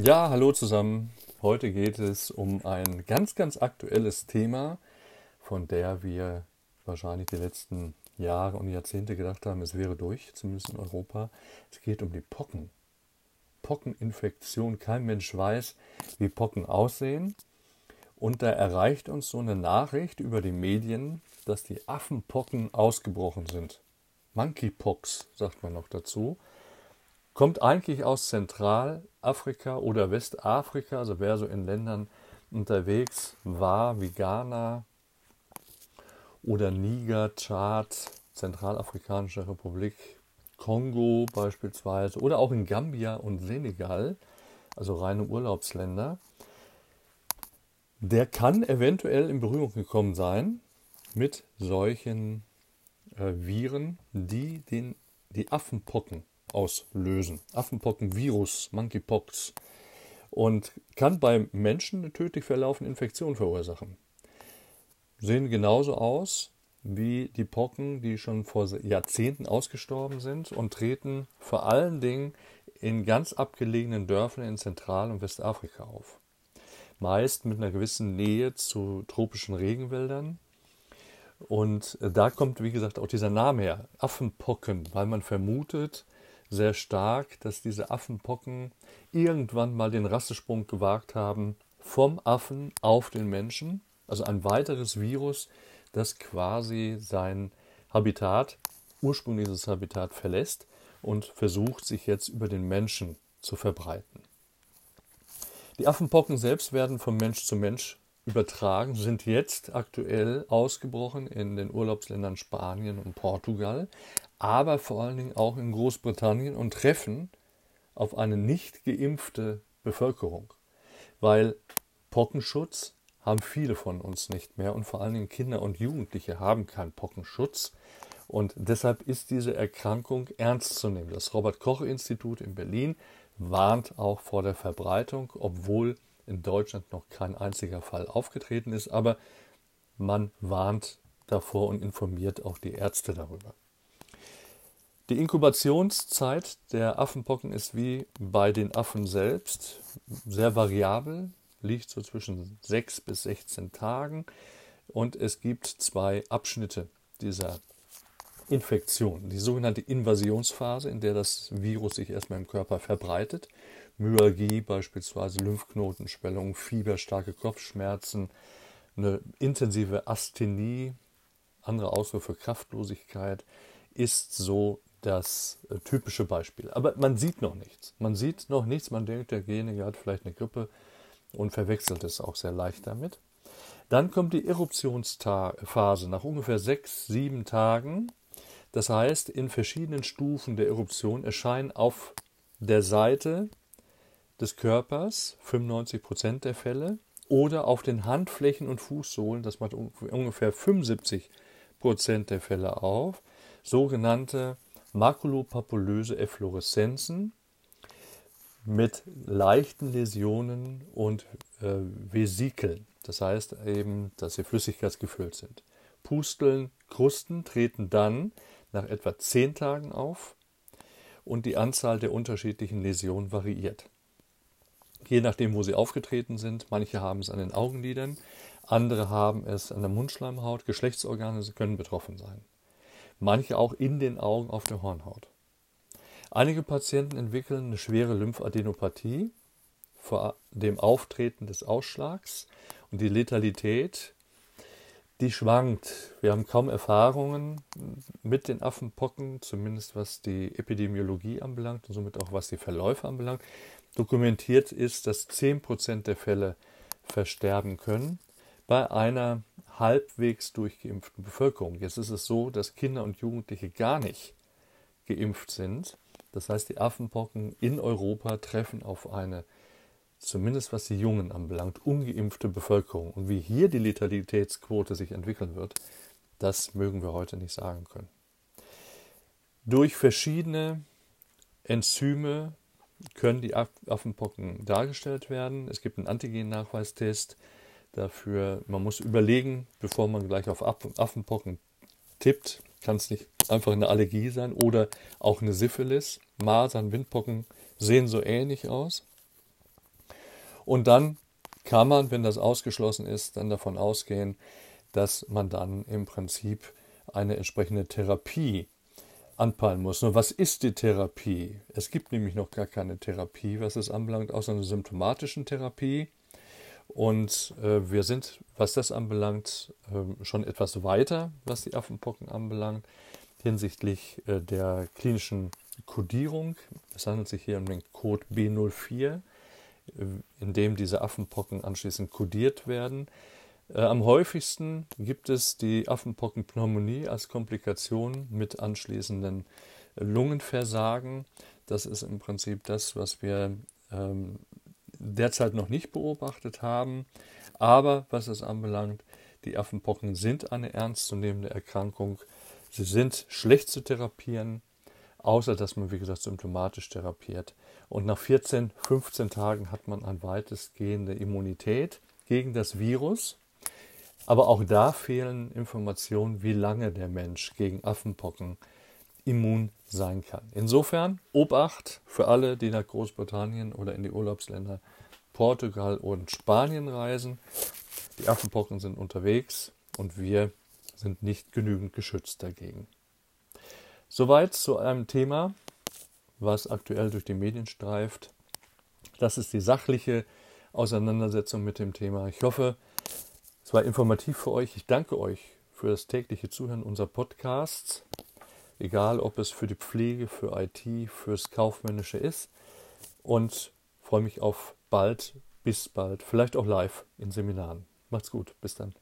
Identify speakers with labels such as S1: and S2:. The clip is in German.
S1: Ja, hallo zusammen. Heute geht es um ein ganz, ganz aktuelles Thema, von der wir wahrscheinlich die letzten Jahre und Jahrzehnte gedacht haben, es wäre durch, zumindest in Europa. Es geht um die Pocken. Pockeninfektion. Kein Mensch weiß, wie Pocken aussehen. Und da erreicht uns so eine Nachricht über die Medien, dass die Affenpocken ausgebrochen sind. Monkeypox sagt man noch dazu. Kommt eigentlich aus Zentralafrika oder Westafrika, also wer so in Ländern unterwegs war, wie Ghana oder Niger, Tschad, Zentralafrikanische Republik, Kongo beispielsweise oder auch in Gambia und Senegal, also reine Urlaubsländer, der kann eventuell in Berührung gekommen sein mit solchen äh, Viren, die den, die Affenpocken auslösen. Affenpockenvirus, Monkeypox. Und kann beim Menschen eine tödlich verlaufende Infektion verursachen. Sehen genauso aus wie die Pocken, die schon vor Jahrzehnten ausgestorben sind und treten vor allen Dingen in ganz abgelegenen Dörfern in Zentral- und Westafrika auf. Meist mit einer gewissen Nähe zu tropischen Regenwäldern. Und da kommt, wie gesagt, auch dieser Name her, Affenpocken, weil man vermutet sehr stark, dass diese Affenpocken irgendwann mal den Rassesprung gewagt haben vom Affen auf den Menschen. Also ein weiteres Virus, das quasi sein Habitat, ursprüngliches Habitat verlässt und versucht, sich jetzt über den Menschen zu verbreiten. Die Affenpocken selbst werden von Mensch zu Mensch übertragen, sind jetzt aktuell ausgebrochen in den Urlaubsländern Spanien und Portugal, aber vor allen Dingen auch in Großbritannien und treffen auf eine nicht geimpfte Bevölkerung, weil Pockenschutz haben viele von uns nicht mehr und vor allen Dingen Kinder und Jugendliche haben keinen Pockenschutz. Und deshalb ist diese Erkrankung ernst zu nehmen. Das Robert Koch Institut in Berlin warnt auch vor der Verbreitung, obwohl in Deutschland noch kein einziger Fall aufgetreten ist, aber man warnt davor und informiert auch die Ärzte darüber. Die Inkubationszeit der Affenpocken ist wie bei den Affen selbst sehr variabel liegt so zwischen 6 bis 16 Tagen und es gibt zwei Abschnitte dieser Infektion. Die sogenannte Invasionsphase, in der das Virus sich erstmal im Körper verbreitet. Myalgie beispielsweise, Lymphknotenschwellung, Fieber, starke Kopfschmerzen, eine intensive Asthenie, andere Ausdrücke für Kraftlosigkeit, ist so das äh, typische Beispiel. Aber man sieht noch nichts. Man sieht noch nichts. Man denkt, derjenige hat vielleicht eine Grippe und verwechselt es auch sehr leicht damit. Dann kommt die Eruptionsphase nach ungefähr sechs, sieben Tagen. Das heißt, in verschiedenen Stufen der Eruption erscheinen auf der Seite des Körpers 95 Prozent der Fälle oder auf den Handflächen und Fußsohlen, das macht ungefähr 75 Prozent der Fälle auf, sogenannte makulopapulöse Effloreszenzen mit leichten Läsionen und äh, Vesikeln. Das heißt eben, dass sie flüssigkeitsgefüllt sind. Pusteln, Krusten treten dann nach etwa zehn Tagen auf und die Anzahl der unterschiedlichen Läsionen variiert. Je nachdem, wo sie aufgetreten sind. Manche haben es an den Augenlidern, andere haben es an der Mundschleimhaut, Geschlechtsorgane können betroffen sein. Manche auch in den Augen auf der Hornhaut. Einige Patienten entwickeln eine schwere Lymphadenopathie vor dem Auftreten des Ausschlags und die Letalität, die schwankt. Wir haben kaum Erfahrungen mit den Affenpocken, zumindest was die Epidemiologie anbelangt und somit auch was die Verläufe anbelangt. Dokumentiert ist, dass 10% der Fälle versterben können bei einer halbwegs durchgeimpften Bevölkerung. Jetzt ist es so, dass Kinder und Jugendliche gar nicht geimpft sind das heißt, die Affenpocken in Europa treffen auf eine, zumindest was die Jungen anbelangt, ungeimpfte Bevölkerung. Und wie hier die Letalitätsquote sich entwickeln wird, das mögen wir heute nicht sagen können. Durch verschiedene Enzyme können die Affenpocken dargestellt werden. Es gibt einen Antigen-Nachweistest dafür. Man muss überlegen, bevor man gleich auf Affenpocken tippt, kann es nicht einfach eine Allergie sein oder auch eine Syphilis. Masern, Windpocken sehen so ähnlich aus. Und dann kann man, wenn das ausgeschlossen ist, dann davon ausgehen, dass man dann im Prinzip eine entsprechende Therapie anpeilen muss. Nur was ist die Therapie? Es gibt nämlich noch gar keine Therapie, was es anbelangt, außer einer symptomatischen Therapie. Und äh, wir sind, was das anbelangt, äh, schon etwas weiter, was die Affenpocken anbelangt, hinsichtlich äh, der klinischen Kodierung. Es handelt sich hier um den Code B04, äh, in dem diese Affenpocken anschließend kodiert werden. Äh, am häufigsten gibt es die Affenpockenpneumonie als Komplikation mit anschließenden Lungenversagen. Das ist im Prinzip das, was wir ähm, derzeit noch nicht beobachtet haben. Aber was es anbelangt, die Affenpocken sind eine ernstzunehmende Erkrankung. Sie sind schlecht zu therapieren, außer dass man, wie gesagt, symptomatisch therapiert. Und nach 14, 15 Tagen hat man eine weitestgehende Immunität gegen das Virus. Aber auch da fehlen Informationen, wie lange der Mensch gegen Affenpocken immun sein kann. Insofern Obacht für alle, die nach Großbritannien oder in die Urlaubsländer Portugal und Spanien reisen. Die Affenpocken sind unterwegs und wir sind nicht genügend geschützt dagegen. Soweit zu einem Thema, was aktuell durch die Medien streift. Das ist die sachliche Auseinandersetzung mit dem Thema. Ich hoffe, es war informativ für euch. Ich danke euch für das tägliche Zuhören unserer Podcasts egal ob es für die Pflege, für IT, fürs Kaufmännische ist. Und freue mich auf bald, bis bald, vielleicht auch live in Seminaren. Macht's gut, bis dann.